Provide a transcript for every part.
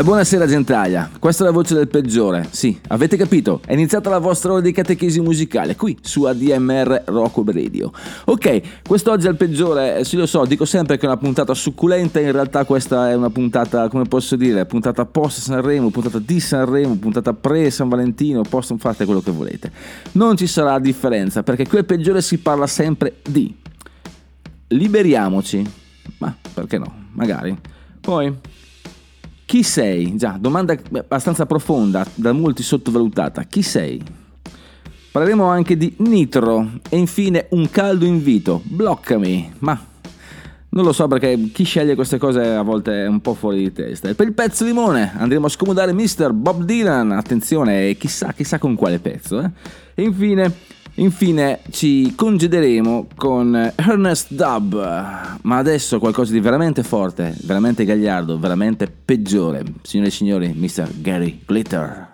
Eh, buonasera gentaglia, questa è la voce del peggiore. Sì, avete capito? È iniziata la vostra ora di catechesi musicale qui su ADMR Rock Radio. Ok, quest'oggi è il peggiore, eh, sì lo so, dico sempre che è una puntata succulenta, in realtà questa è una puntata, come posso dire, puntata post Sanremo, puntata di Sanremo, puntata pre San Valentino, post fate quello che volete. Non ci sarà differenza perché qui al peggiore si parla sempre di liberiamoci, ma perché no, magari. Poi chi sei? Già, domanda abbastanza profonda, da molti sottovalutata. Chi sei? Parleremo anche di Nitro e infine un caldo invito. Bloccami. Ma non lo so perché chi sceglie queste cose a volte è un po' fuori di testa. E per il pezzo limone andremo a scomodare Mr. Bob Dylan. Attenzione, chissà, chissà con quale pezzo. Eh? E infine Infine ci congederemo con Ernest Dubb, ma adesso qualcosa di veramente forte, veramente gagliardo, veramente peggiore. Signore e signori, Mr. Gary Glitter.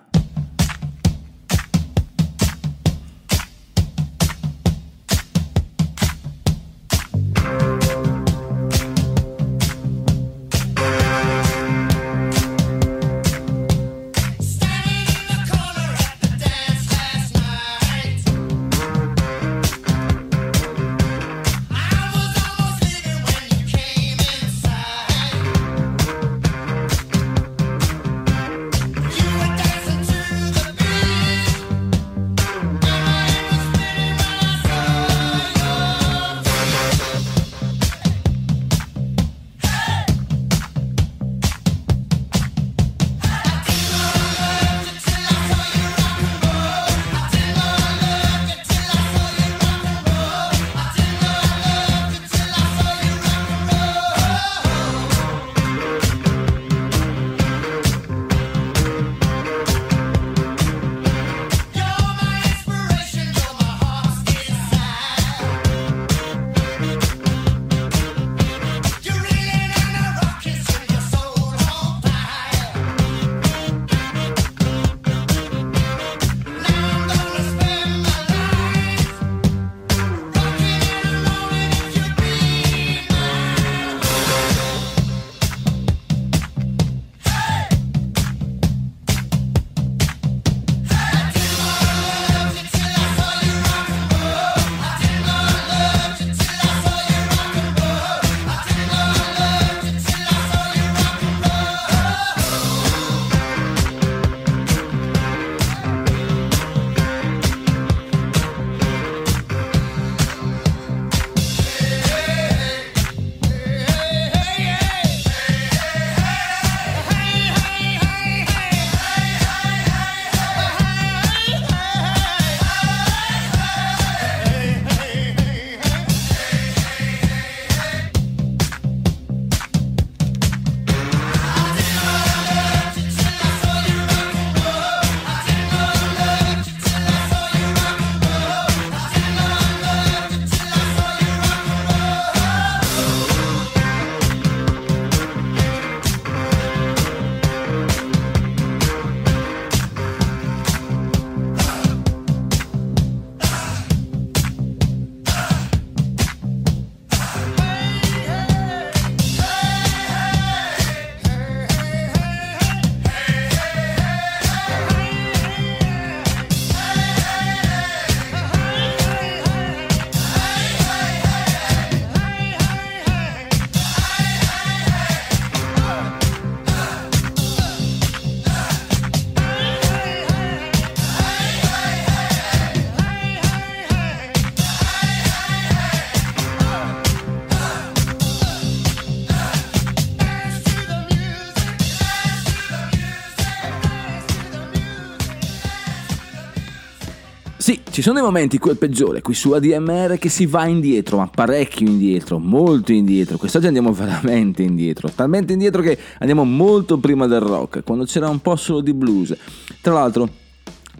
Sono dei momenti qui al peggiore, qui su ADMR che si va indietro, ma parecchio indietro, molto indietro. Quest'oggi andiamo veramente indietro, talmente indietro che andiamo molto prima del rock, quando c'era un po' solo di blues. Tra l'altro,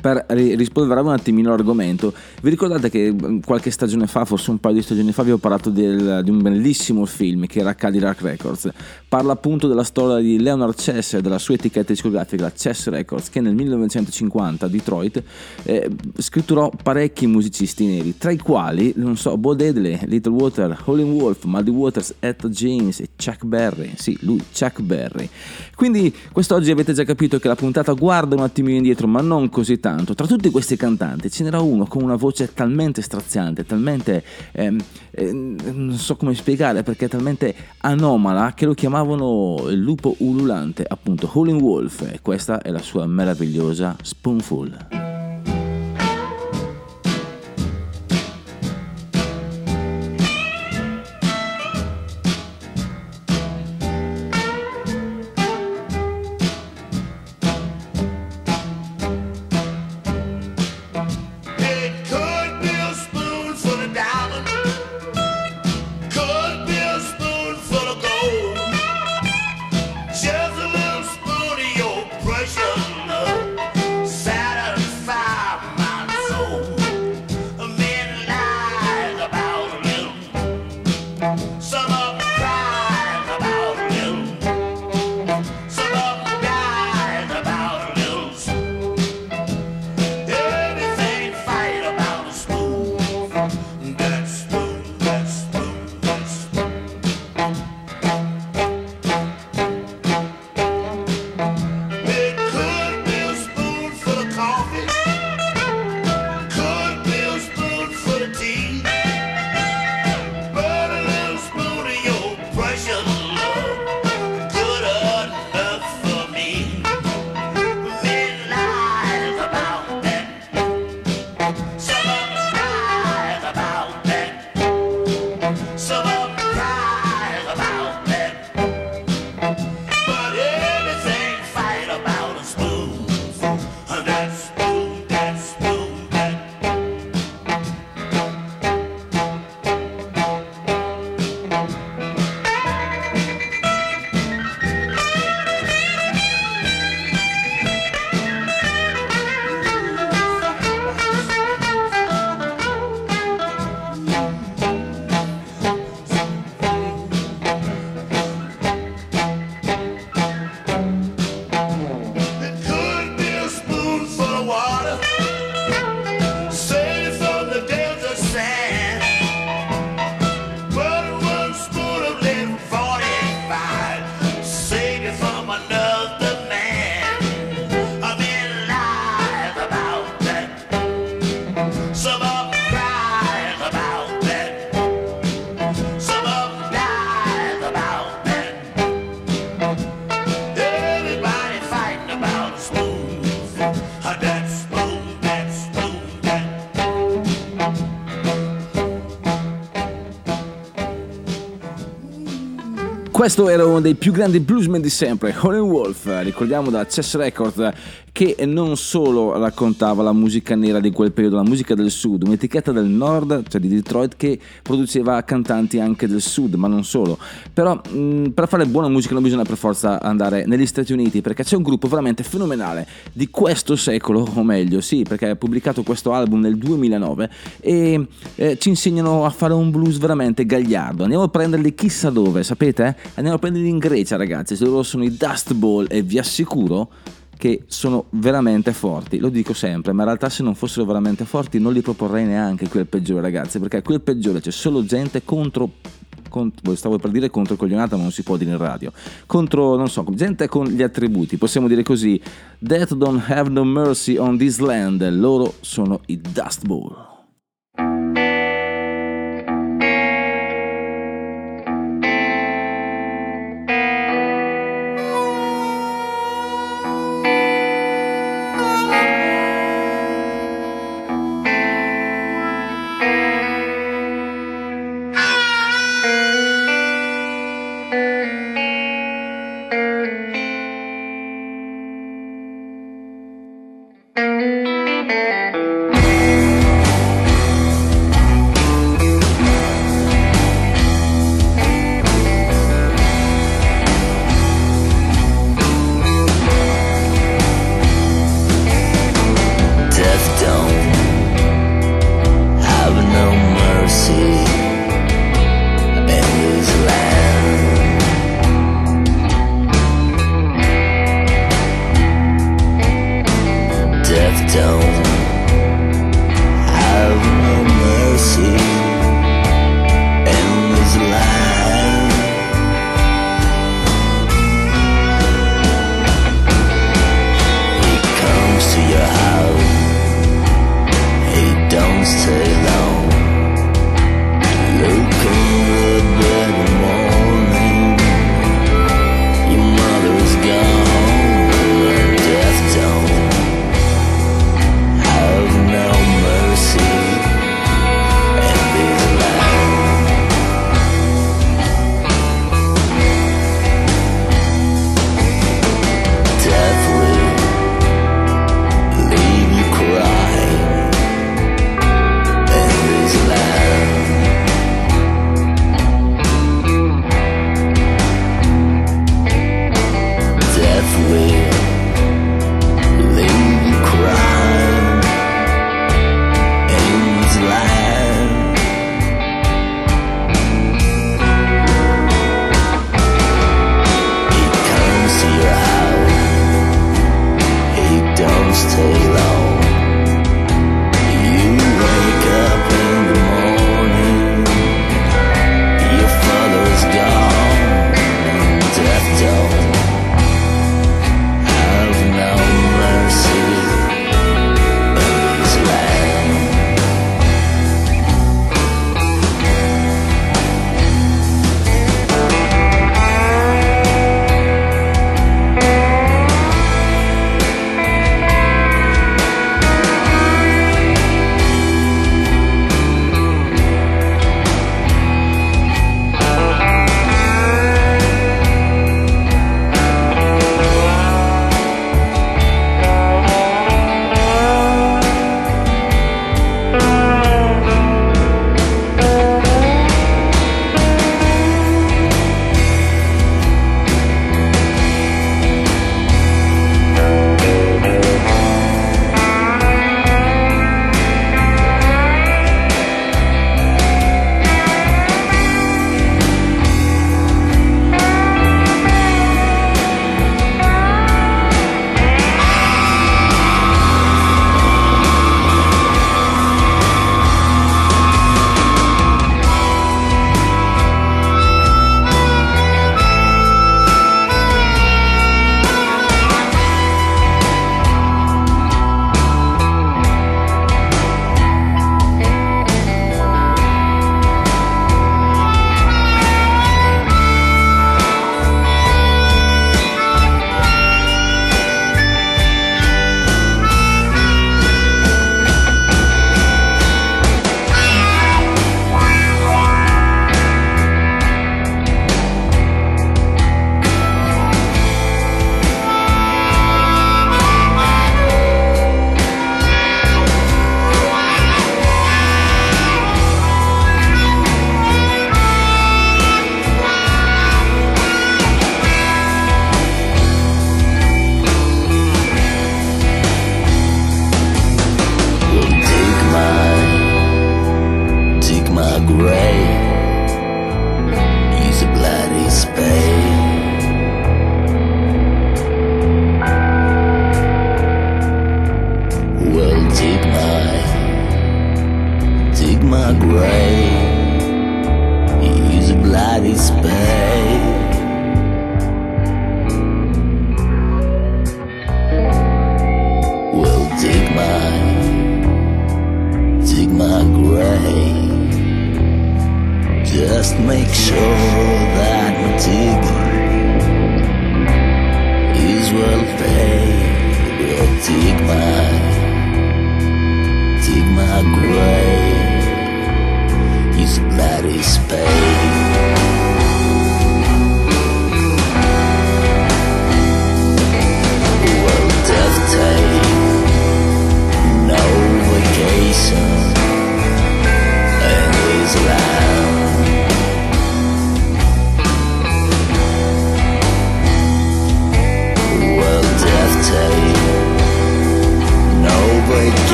per ri- rispolverare un attimino l'argomento, vi ricordate che qualche stagione fa, forse un paio di stagioni fa, vi ho parlato del- di un bellissimo film che era Cadillac Records. Parla appunto della storia di Leonard Chess e della sua etichetta discografica, la Chess Records, che nel 1950 a Detroit eh, scritturò parecchi musicisti neri, tra i quali, non so, Bo Diddley, Little Water, Howlin' Wolf, Muddy Waters, Etta James e Chuck Berry. Sì, lui, Chuck Berry. Quindi quest'oggi avete già capito che la puntata guarda un attimino indietro, ma non così tanto. Tra tutti questi cantanti ce n'era uno con una voce talmente straziante, talmente ehm, ehm, non so come spiegare perché talmente anomala che lo chiamavano il lupo ululante, appunto Howlin' Wolf, e questa è la sua meravigliosa Spoonful. Questo era uno dei più grandi bluesmen di sempre, Howlin' Wolf, ricordiamo da Chess Records, che non solo raccontava la musica nera di quel periodo, la musica del sud, un'etichetta del nord, cioè di Detroit, che produceva cantanti anche del sud, ma non solo. Però mh, per fare buona musica non bisogna per forza andare negli Stati Uniti, perché c'è un gruppo veramente fenomenale di questo secolo, o meglio, sì, perché ha pubblicato questo album nel 2009 e eh, ci insegnano a fare un blues veramente gagliardo. Andiamo a prenderli chissà dove, sapete? Andiamo a prenderli in Grecia, ragazzi. Se loro sono i Dust Bowl e vi assicuro che sono veramente forti. Lo dico sempre, ma in realtà se non fossero veramente forti non li proporrei neanche qui al peggiore, ragazzi, perché qui al peggiore c'è solo gente contro contro- stavo per dire contro coglionata ma non si può dire in radio. Contro non so gente con gli attributi possiamo dire così. That don't have no mercy on this land loro sono i Dust Bowl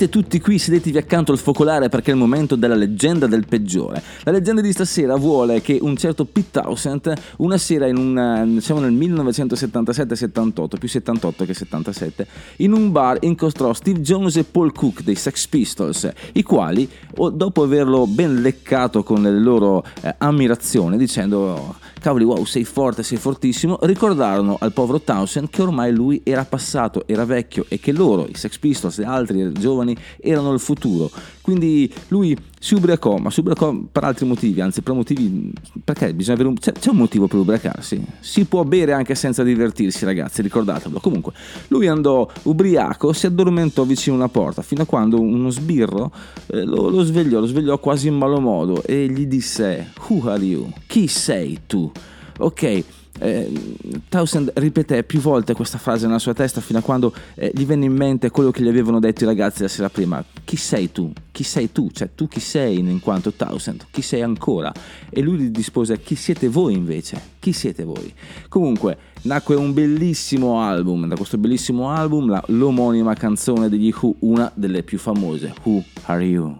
venite tutti qui, sedetevi accanto al focolare perché è il momento della leggenda del peggiore. La leggenda di stasera vuole che un certo Pete Townsend, una sera in un, siamo nel 1977-78, più 78 che 77, in un bar incontrò Steve Jones e Paul Cook dei Sex Pistols, i quali, dopo averlo ben leccato con le loro eh, ammirazione, dicendo cavoli wow sei forte, sei fortissimo, ricordarono al povero Townsend che ormai lui era passato, era vecchio e che loro, i Sex Pistols e altri giovani, erano il futuro. Quindi lui si ubriacò, ma si ubriacò per altri motivi, anzi per motivi... perché bisogna avere un... c'è, c'è un motivo per ubriacarsi. Si può bere anche senza divertirsi ragazzi, ricordatevelo. Comunque, lui andò ubriaco, si addormentò vicino a una porta, fino a quando uno sbirro eh, lo, lo svegliò, lo svegliò quasi in malo modo e gli disse Who are you? Chi sei tu? Ok, eh, Townsend ripeté più volte questa frase nella sua testa fino a quando eh, gli venne in mente quello che gli avevano detto i ragazzi la sera prima. Chi sei tu? Chi sei tu? Cioè tu chi sei in quanto Townsend? Chi sei ancora? E lui gli rispose chi siete voi invece? Chi siete voi? Comunque nacque un bellissimo album, da questo bellissimo album la- l'omonima canzone degli Who, una delle più famose, Who Are You?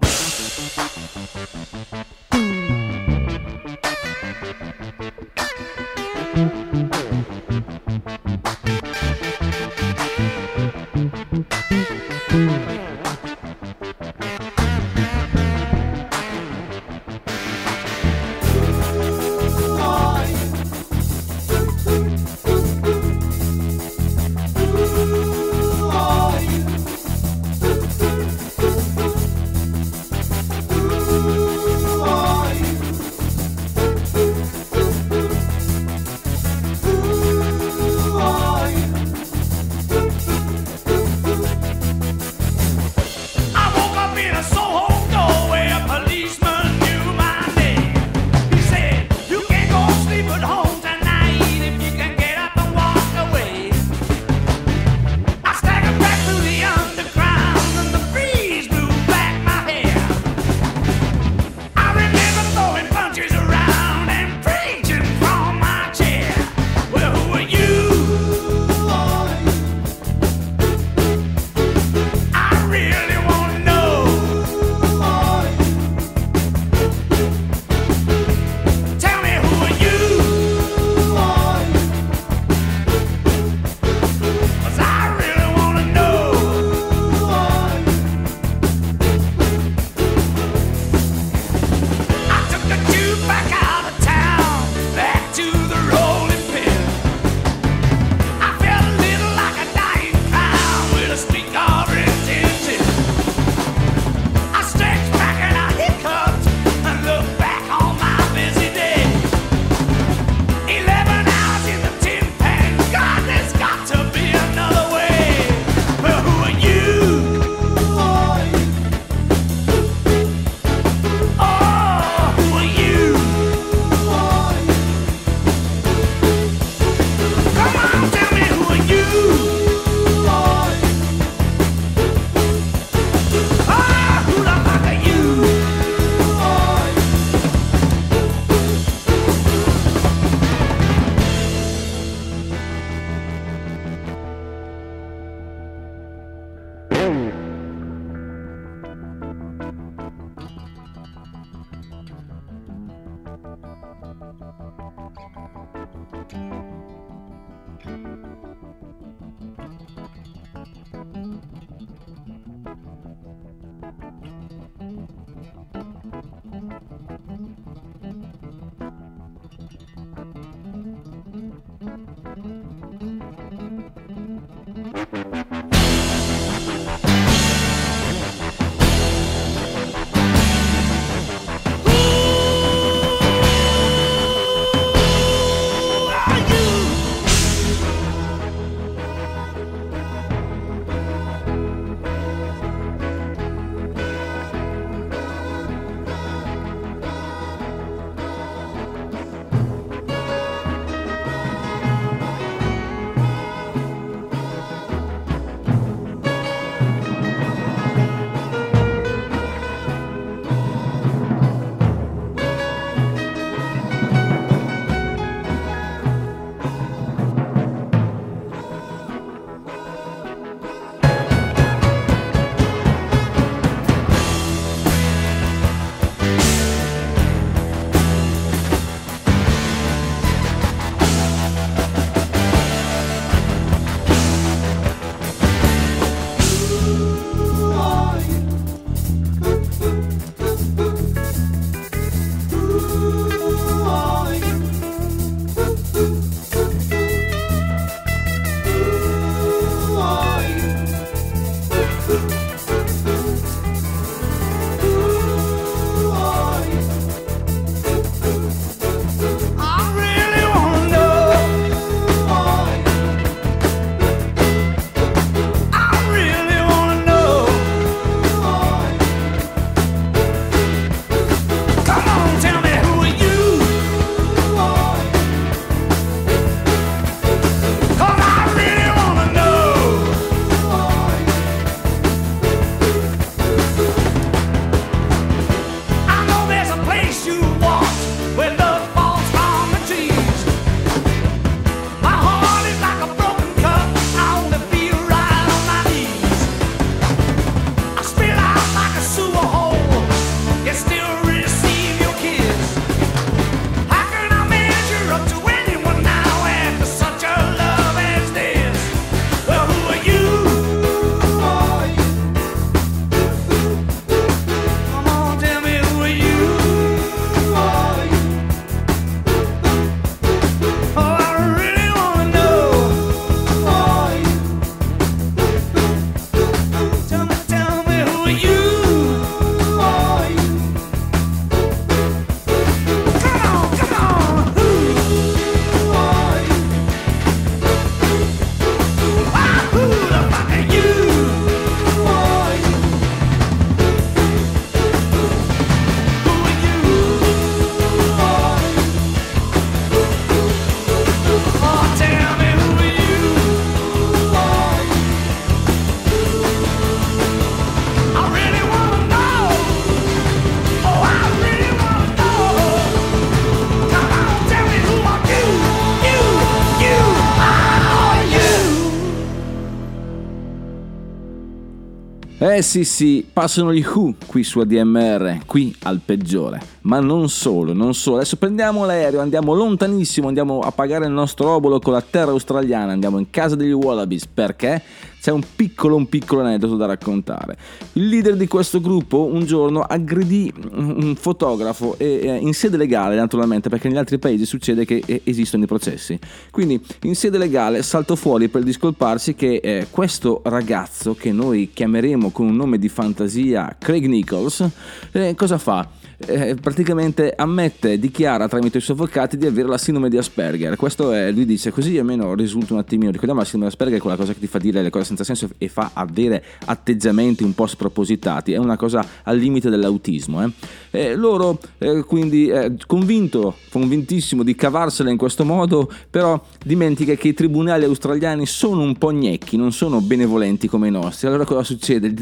Eh sì sì, passano gli Who qui su ADMR, qui al peggiore. Ma non solo, non solo. Adesso prendiamo l'aereo, andiamo lontanissimo, andiamo a pagare il nostro obolo con la terra australiana, andiamo in casa degli Wallabies. Perché? C'è un piccolo, un piccolo aneddoto da raccontare. Il leader di questo gruppo un giorno aggredì un fotografo e, eh, in sede legale naturalmente perché negli altri paesi succede che eh, esistono i processi. Quindi in sede legale saltò fuori per discolparsi che eh, questo ragazzo che noi chiameremo con un nome di fantasia Craig Nichols, eh, cosa fa? Eh, praticamente ammette, dichiara tramite i suoi avvocati di avere la sindrome di Asperger. Questo è, lui dice così almeno risulta un attimino. Ricordiamo la sindrome di Asperger è quella cosa che ti fa dire le cose senza senso e fa avere atteggiamenti un po' spropositati. È una cosa al limite dell'autismo. eh. Eh, loro eh, quindi eh, convinto, convintissimo di cavarsela in questo modo, però dimentica che i tribunali australiani sono un po' gnecchi, non sono benevolenti come i nostri. Allora cosa succede?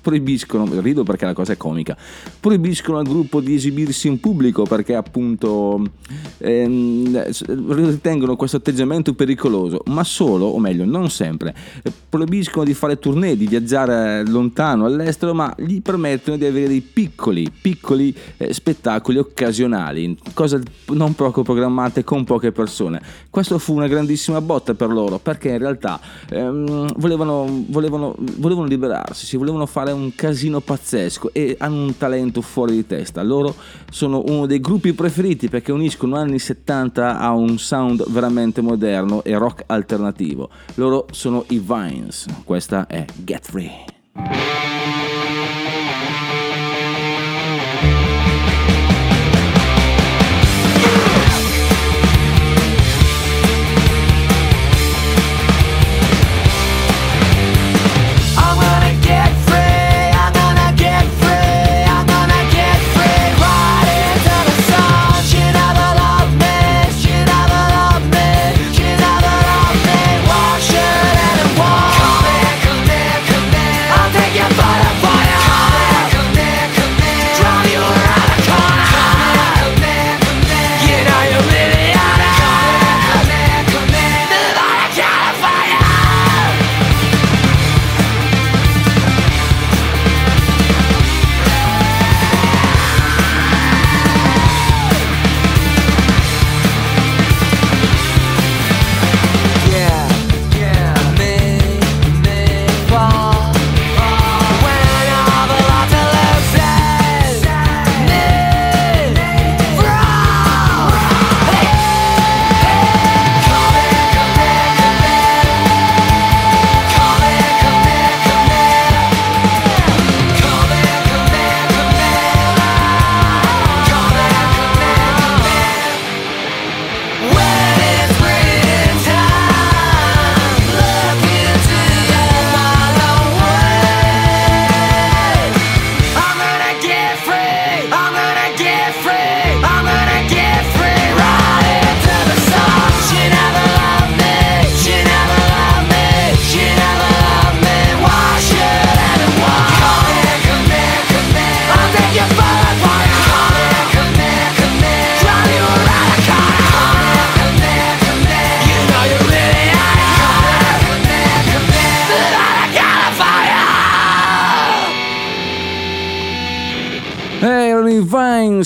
Proibiscono, rido perché la cosa è comica, proibiscono al gruppo di esibirsi in pubblico perché appunto ehm, ritengono questo atteggiamento pericoloso, ma solo, o meglio, non sempre, proibiscono di fare tournée, di viaggiare lontano all'estero, ma gli permettono di avere dei piccoli, piccoli eh, spettacoli occasionali, cose non poco programmate con poche persone. Questo fu una grandissima botta per loro perché in realtà ehm, volevano, volevano, volevano liberarsi, si volevano fare un casino pazzesco e hanno un talento fuori di testa. Loro sono uno dei gruppi preferiti perché uniscono anni 70 a un sound veramente moderno e rock alternativo. Loro sono i Vines, questa è Get Free.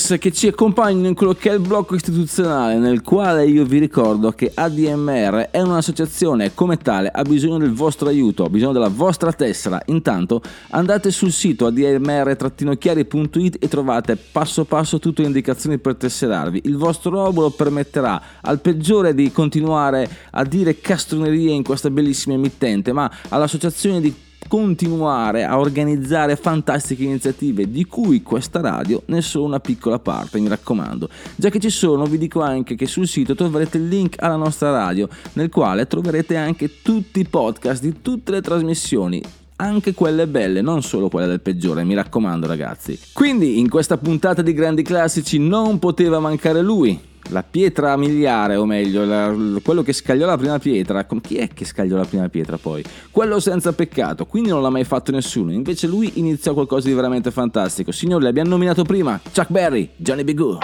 Che ci accompagnano in quello che è il blocco istituzionale, nel quale io vi ricordo che ADMR è un'associazione e come tale ha bisogno del vostro aiuto, ha bisogno della vostra tessera. Intanto andate sul sito admr-chiari.it e trovate passo passo tutte le indicazioni per tesserarvi. Il vostro obolo permetterà al peggiore di continuare a dire castronerie in questa bellissima emittente, ma all'associazione di continuare a organizzare fantastiche iniziative di cui questa radio ne è una piccola parte, mi raccomando. Già che ci sono, vi dico anche che sul sito troverete il link alla nostra radio, nel quale troverete anche tutti i podcast di tutte le trasmissioni anche quelle belle, non solo quelle del peggiore, mi raccomando ragazzi. Quindi in questa puntata di grandi classici non poteva mancare lui, la pietra miliare, o meglio, la- quello che scagliò la prima pietra. Chi è che scagliò la prima pietra poi? Quello senza peccato, quindi non l'ha mai fatto nessuno. Invece lui iniziò qualcosa di veramente fantastico. Signori, l'abbiamo nominato prima: Chuck Berry, Johnny B. Good.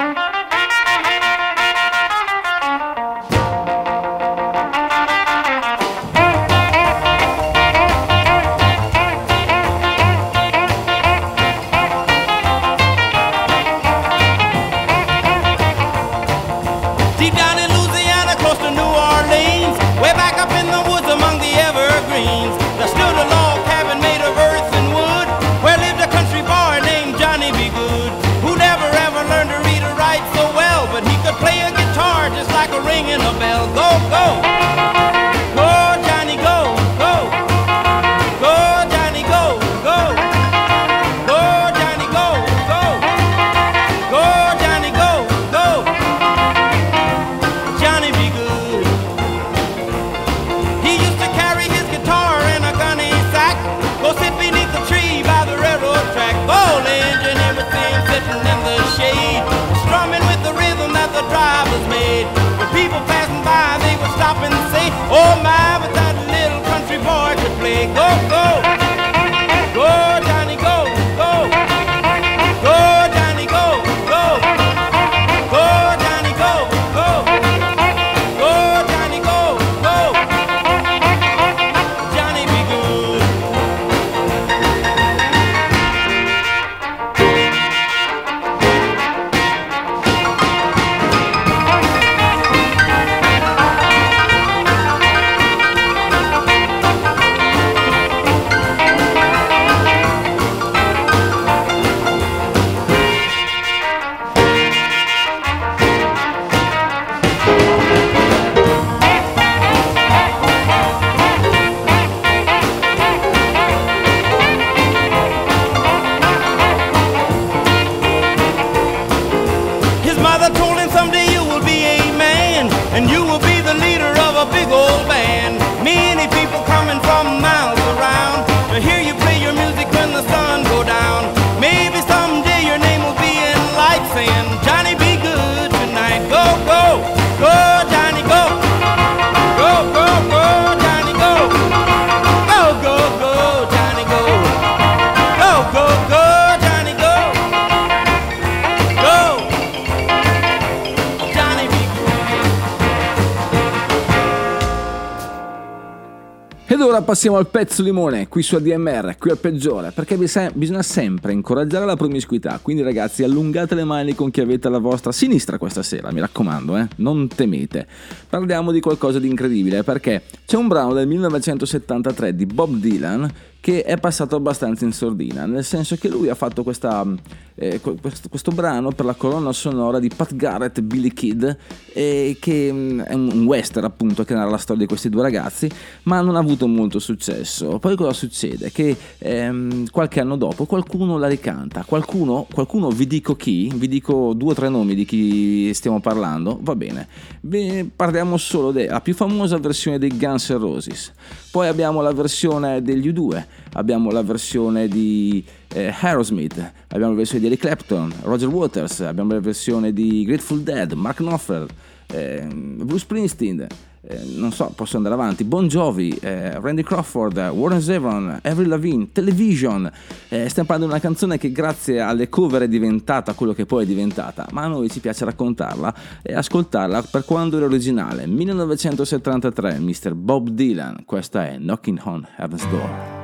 Passiamo al pezzo limone, qui su ADMR, qui al peggiore, perché bisogna sempre incoraggiare la promiscuità. Quindi ragazzi, allungate le mani con chi avete alla vostra sinistra questa sera, mi raccomando, eh? non temete. Parliamo di qualcosa di incredibile, perché c'è un brano del 1973 di Bob Dylan che è passato abbastanza in sordina, nel senso che lui ha fatto questa, eh, que- questo, questo brano per la colonna sonora di Pat Garrett Billy Kid, eh, che mm, è un western appunto che narra la storia di questi due ragazzi, ma non ha avuto molto successo. Poi cosa succede? Che ehm, qualche anno dopo qualcuno la ricanta, qualcuno, qualcuno vi dico chi, vi dico due o tre nomi di chi stiamo parlando, va bene, Beh, parliamo solo della più famosa versione dei Guns N' Roses, poi abbiamo la versione degli U2, abbiamo la versione di eh, Aerosmith, abbiamo la versione di Eric Clapton, Roger Waters, abbiamo la versione di Grateful Dead, Mark Knopfler, eh, Bruce Springsteen, eh, non so, posso andare avanti, Bon Jovi, eh, Randy Crawford, Warren Zevon, Avril Lavigne, Television. Eh, stiamo parlando di una canzone che grazie alle cover è diventata quello che poi è diventata, ma a noi ci piace raccontarla e ascoltarla per quando era originale. 1973, Mr. Bob Dylan, questa è Knocking on Heaven's Door.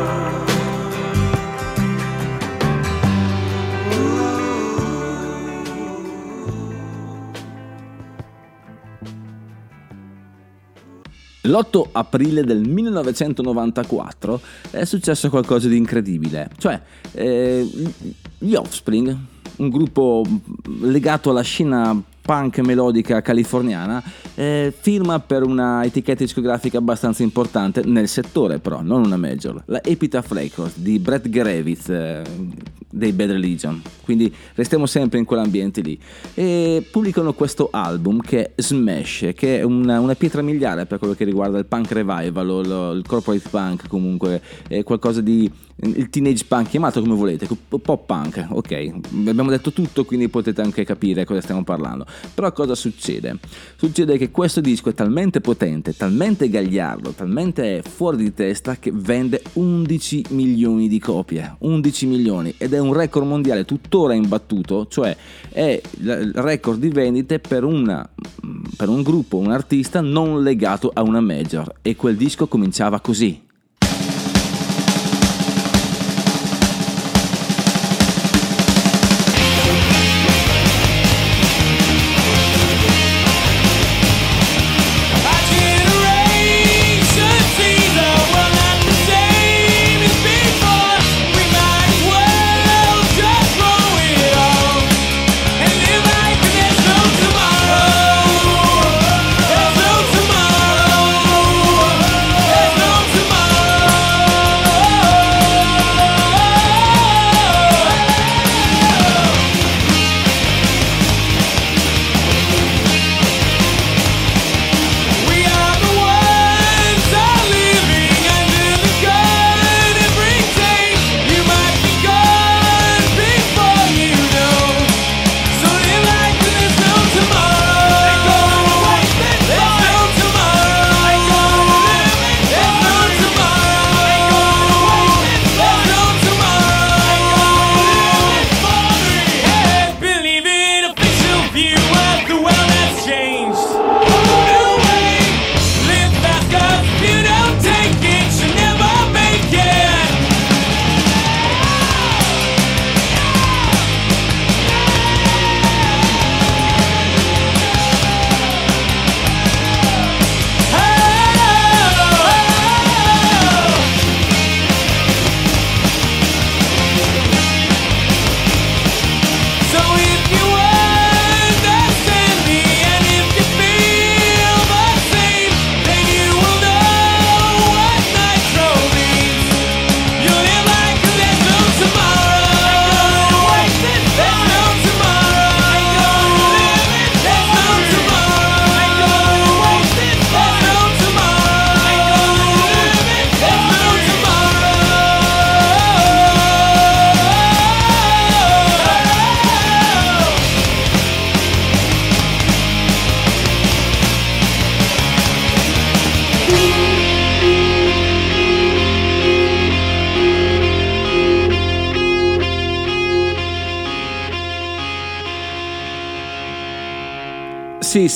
L'8 aprile del 1994 è successo qualcosa di incredibile, cioè eh, gli Offspring, un gruppo legato alla scena punk melodica californiana, eh, firma per una etichetta discografica abbastanza importante nel settore però, non una major, la Epitaph Records di Brett Gerevitz eh, dei Bad Religion, quindi restiamo sempre in quell'ambiente lì. E pubblicano questo album che è Smash, che è una, una pietra miliare per quello che riguarda il punk revival o lo- il corporate punk comunque, è qualcosa di il teenage punk, chiamato come volete, pop punk, ok, abbiamo detto tutto quindi potete anche capire cosa stiamo parlando. Però cosa succede? Succede che questo disco è talmente potente, talmente gagliardo, talmente fuori di testa che vende 11 milioni di copie, 11 milioni. Ed è un record mondiale tuttora imbattuto, cioè è il record di vendite per, una, per un gruppo, un artista non legato a una major e quel disco cominciava così.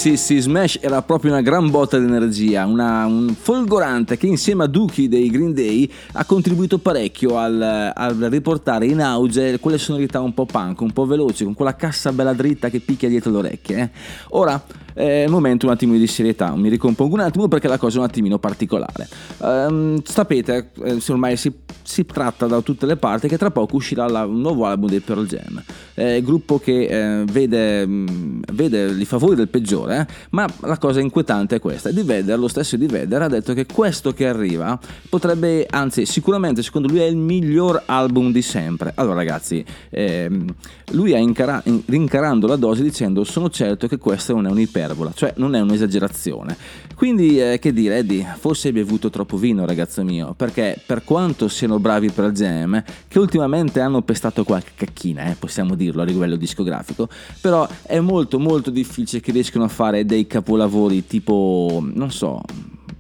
Sì, sì, Smash era proprio una gran botta di energia, una- un folgorante che insieme a Dookie dei Green Day ha contribuito parecchio al, al riportare in auge quelle sonorità un po' punk, un po' veloci, con quella cassa bella dritta che picchia dietro le orecchie. eh. Ora è il momento un attimino di serietà, mi ricompongo un attimo perché la cosa è un attimino particolare. Ehm, sapete, eh, ormai si, si tratta da tutte le parti che tra poco uscirà la- un nuovo album dei Pearl Jam, eh, gruppo che eh, vede, mh, vede i favori del peggiore, eh, ma la cosa inquietante è questa, di Vedder, lo stesso di Vedder ha detto che questo che arriva potrebbe, anzi sicuramente secondo lui è il miglior album di sempre. Allora ragazzi, ehm, lui ha incara- in- rincarando la dose dicendo sono certo che questa non è un'iperbola, cioè non è un'esagerazione. Quindi eh, che dire Eddie, forse hai bevuto troppo vino ragazzo mio, perché per quanto siano bravi per Jam, che ultimamente hanno pestato qualche cacchina, eh, possiamo dirlo a livello discografico, però è molto molto difficile che riescano a fare dei capolavori tipo, non so,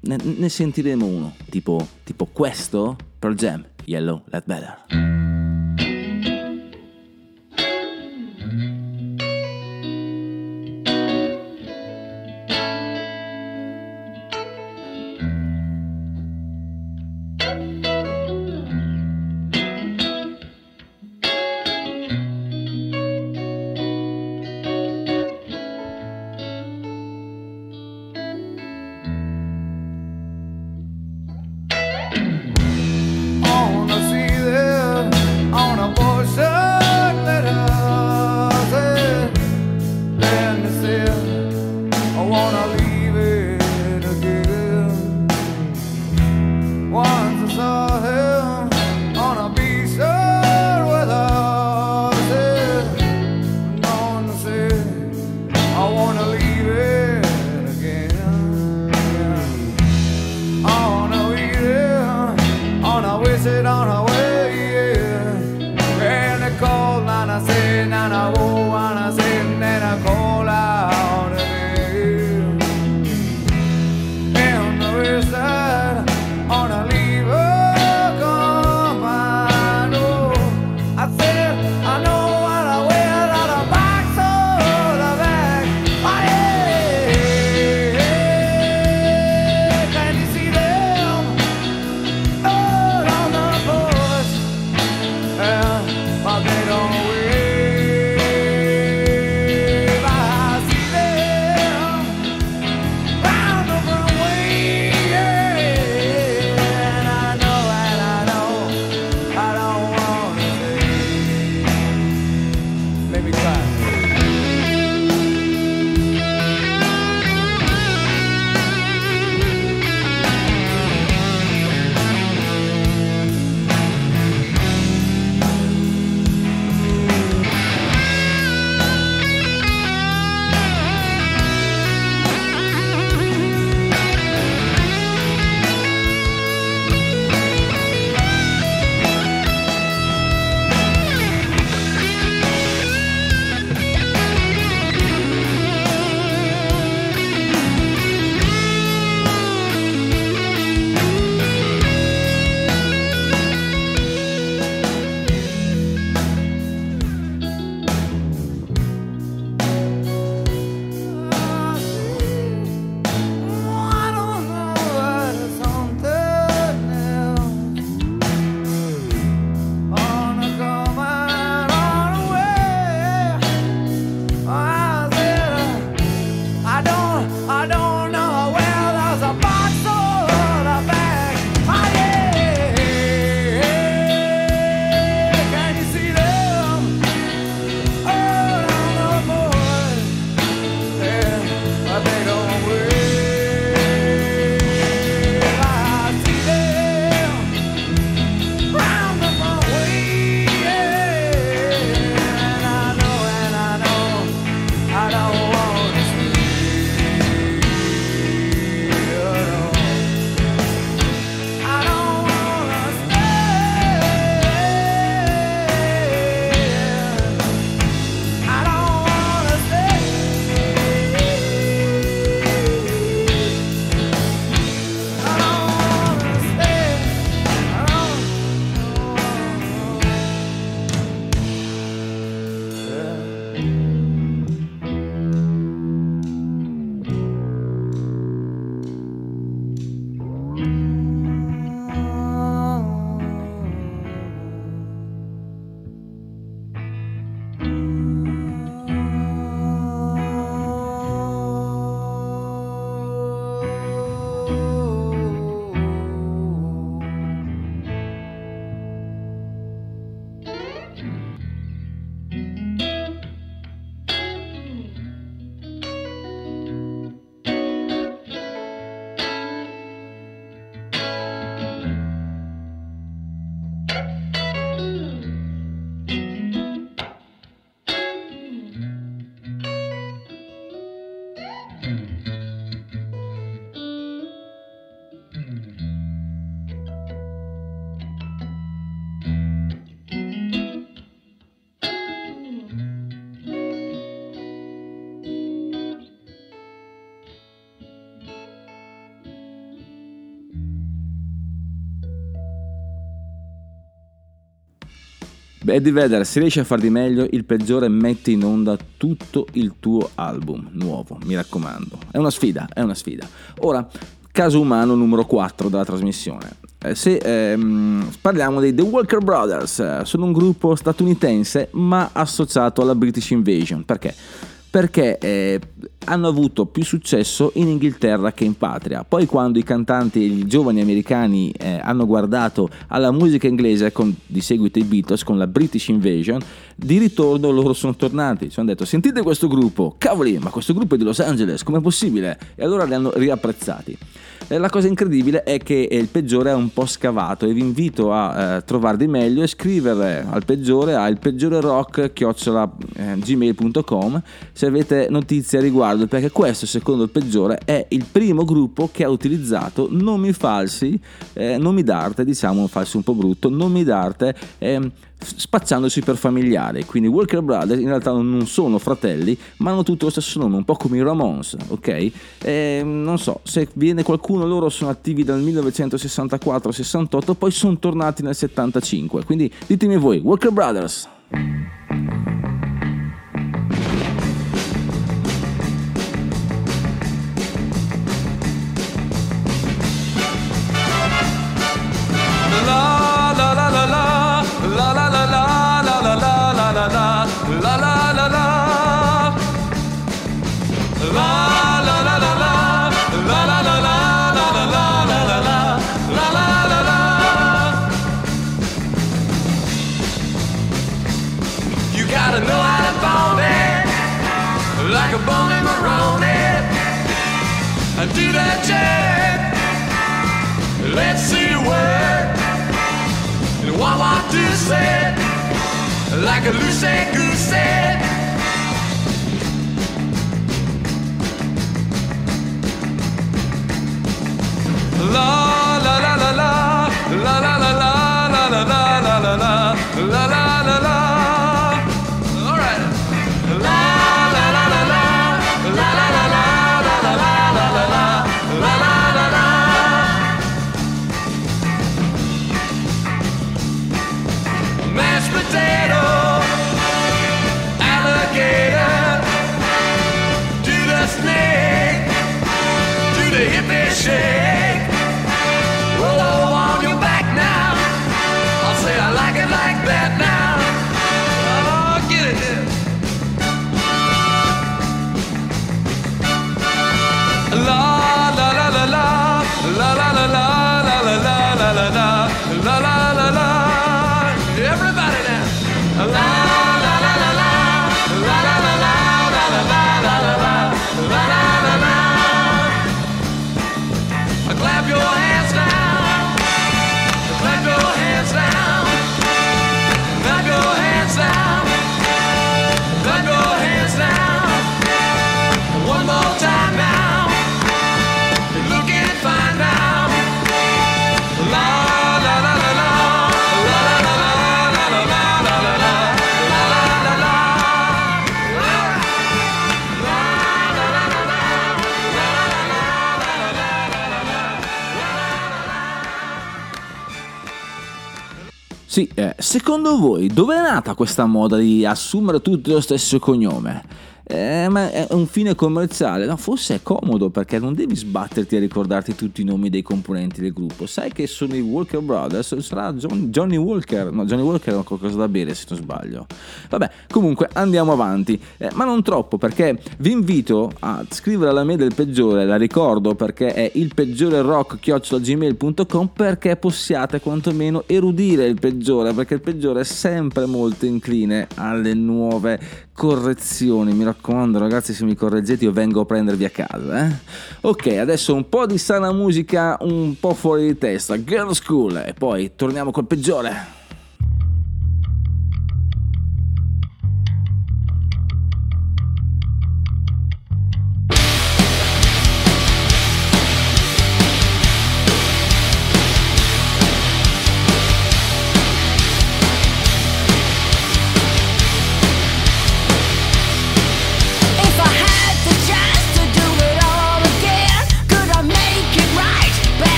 ne, ne sentiremo uno, tipo, tipo questo, Pearl Jam, Yellow, Let Better. Eddie Vedder, se riesci a far di meglio, il peggiore mette in onda tutto il tuo album nuovo, mi raccomando. È una sfida, è una sfida. Ora, caso umano numero 4 della trasmissione. Eh, se ehm, parliamo dei The Walker Brothers, eh, sono un gruppo statunitense ma associato alla British Invasion. Perché? Perché eh, hanno avuto più successo in Inghilterra che in patria. Poi quando i cantanti e i giovani americani eh, hanno guardato alla musica inglese con di seguito i Beatles con la British Invasion, di ritorno loro sono tornati. Ci hanno detto sentite questo gruppo, cavoli, ma questo gruppo è di Los Angeles, com'è possibile? E allora li hanno riapprezzati. Eh, La cosa incredibile è che eh, il peggiore è un po' scavato e vi invito a eh, trovare di meglio e scrivere al peggiore a il gmail.com se avete notizie a riguardo perché questo secondo il peggiore è il primo gruppo che ha utilizzato nomi falsi, eh, nomi d'arte diciamo un falso un po' brutto, nomi d'arte ehm, spacciandosi per familiari. Quindi Walker Brothers in realtà non sono fratelli, ma hanno tutto lo stesso nome, un po' come i Ramones, ok? E, non so, se viene qualcuno, loro sono attivi dal 1964-68, poi sono tornati nel 75. Quindi ditemi voi, Walker Brothers. like a loose egg goose. Love Sì, eh, secondo voi dove è nata questa moda di assumere tutti lo stesso cognome? Eh, ma è un fine commerciale? No, forse è comodo perché non devi sbatterti a ricordarti tutti i nomi dei componenti del gruppo. Sai che sono i Walker Brothers, sarà John- Johnny Walker. No, Johnny Walker ha qualcosa da bere se non sbaglio. Vabbè, comunque andiamo avanti, Eh, ma non troppo perché vi invito a scrivere alla mail del peggiore, la ricordo perché è il peggiore rock gmail.com perché possiate quantomeno erudire il peggiore perché il peggiore è sempre molto incline alle nuove correzioni. Mi raccomando ragazzi se mi correggete io vengo a prendervi a casa eh? ok adesso un po' di sana musica un po' fuori di testa. Girl school e poi torniamo col peggiore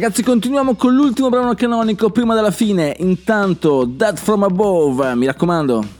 Ragazzi, continuiamo con l'ultimo brano canonico prima della fine. Intanto, Dead from Above, mi raccomando.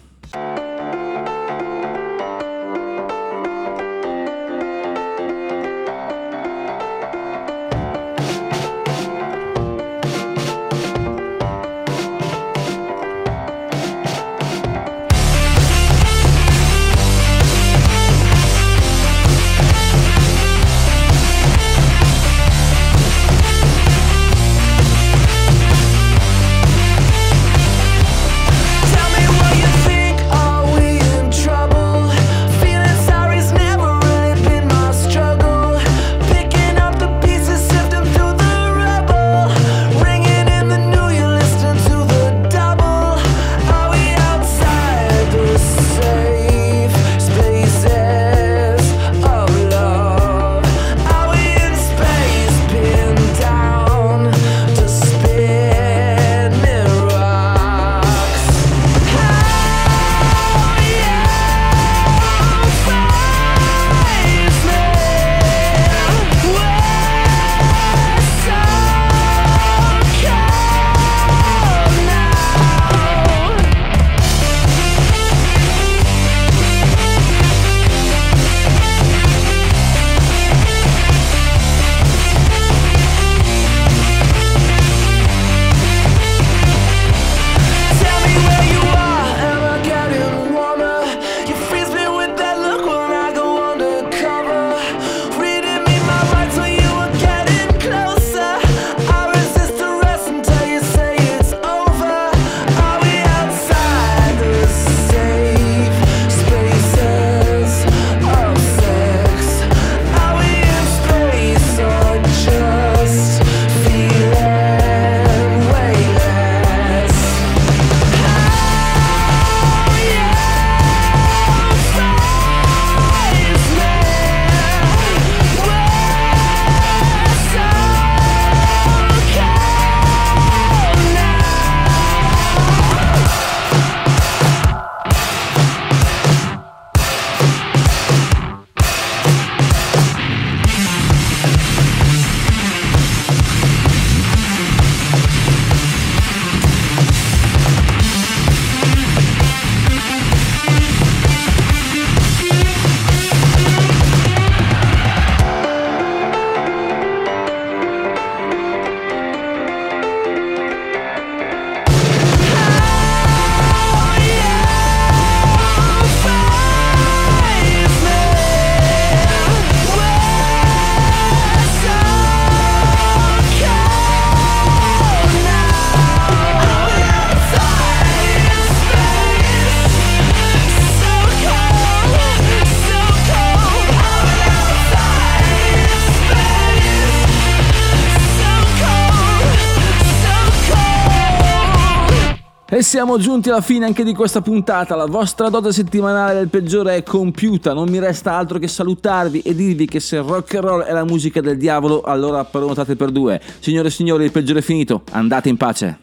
Siamo giunti alla fine anche di questa puntata. La vostra dose settimanale del peggiore è compiuta. Non mi resta altro che salutarvi e dirvi che se rock and roll è la musica del diavolo, allora prenotate per due. Signore e signori, il peggiore è finito. Andate in pace.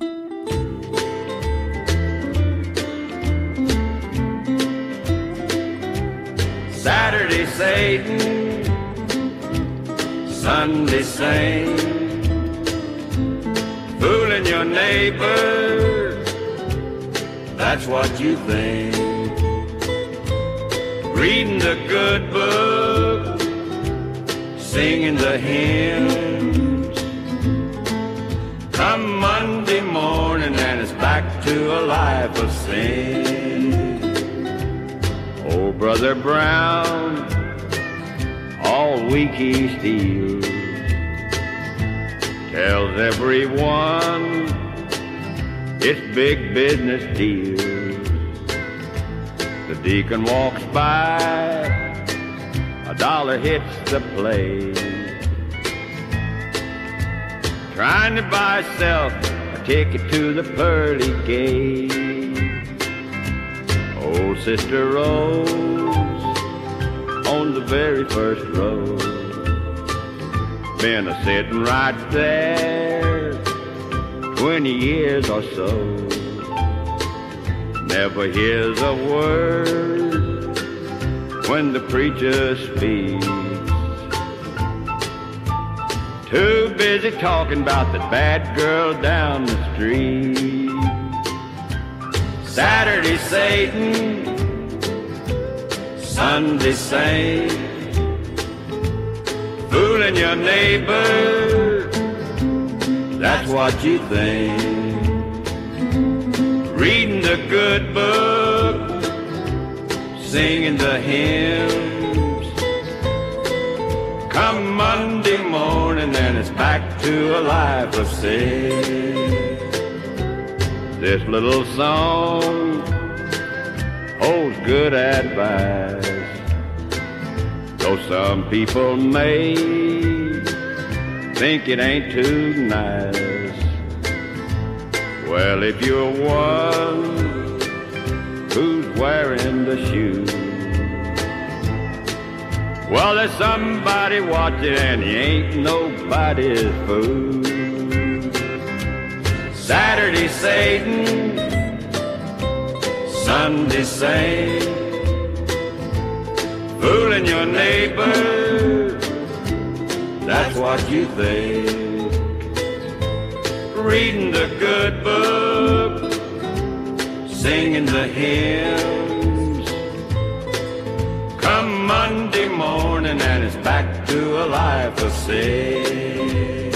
Saturday Satan, Sunday Saint, fooling your neighbors, that's what you think. Reading the good book, singing the hymns. Come Monday morning and it's back to a life of sin. Oh, Brother Brown, all week he steals, tells everyone it's big business deals. The deacon walks by, a dollar hits the plate, trying to buy self a ticket to the pearly gate. Oh, Sister Rose, on the very first row, been a sitting right there twenty years or so. Never hears a word when the preacher speaks. Too busy talking about the bad girl down the street. Saturday Satan, Sunday Saint, fooling your neighbor. That's what you think. Reading the good book, singing the hymns. Come Monday morning, and it's back to a life of sin. This little song holds good advice. Though some people may think it ain't too nice. Well, if you're one who's wearing the shoes, well, there's somebody watching and he ain't nobody's fool. Saturday Satan, Sunday Saint, fooling your neighbor, that's what you think. Reading the good book, singing the hymns. Come Monday morning and it's back to a life of sin.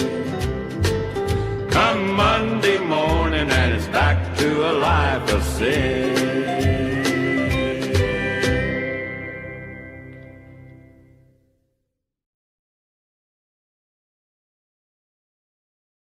Come Monday morning and it's back to a life of sin.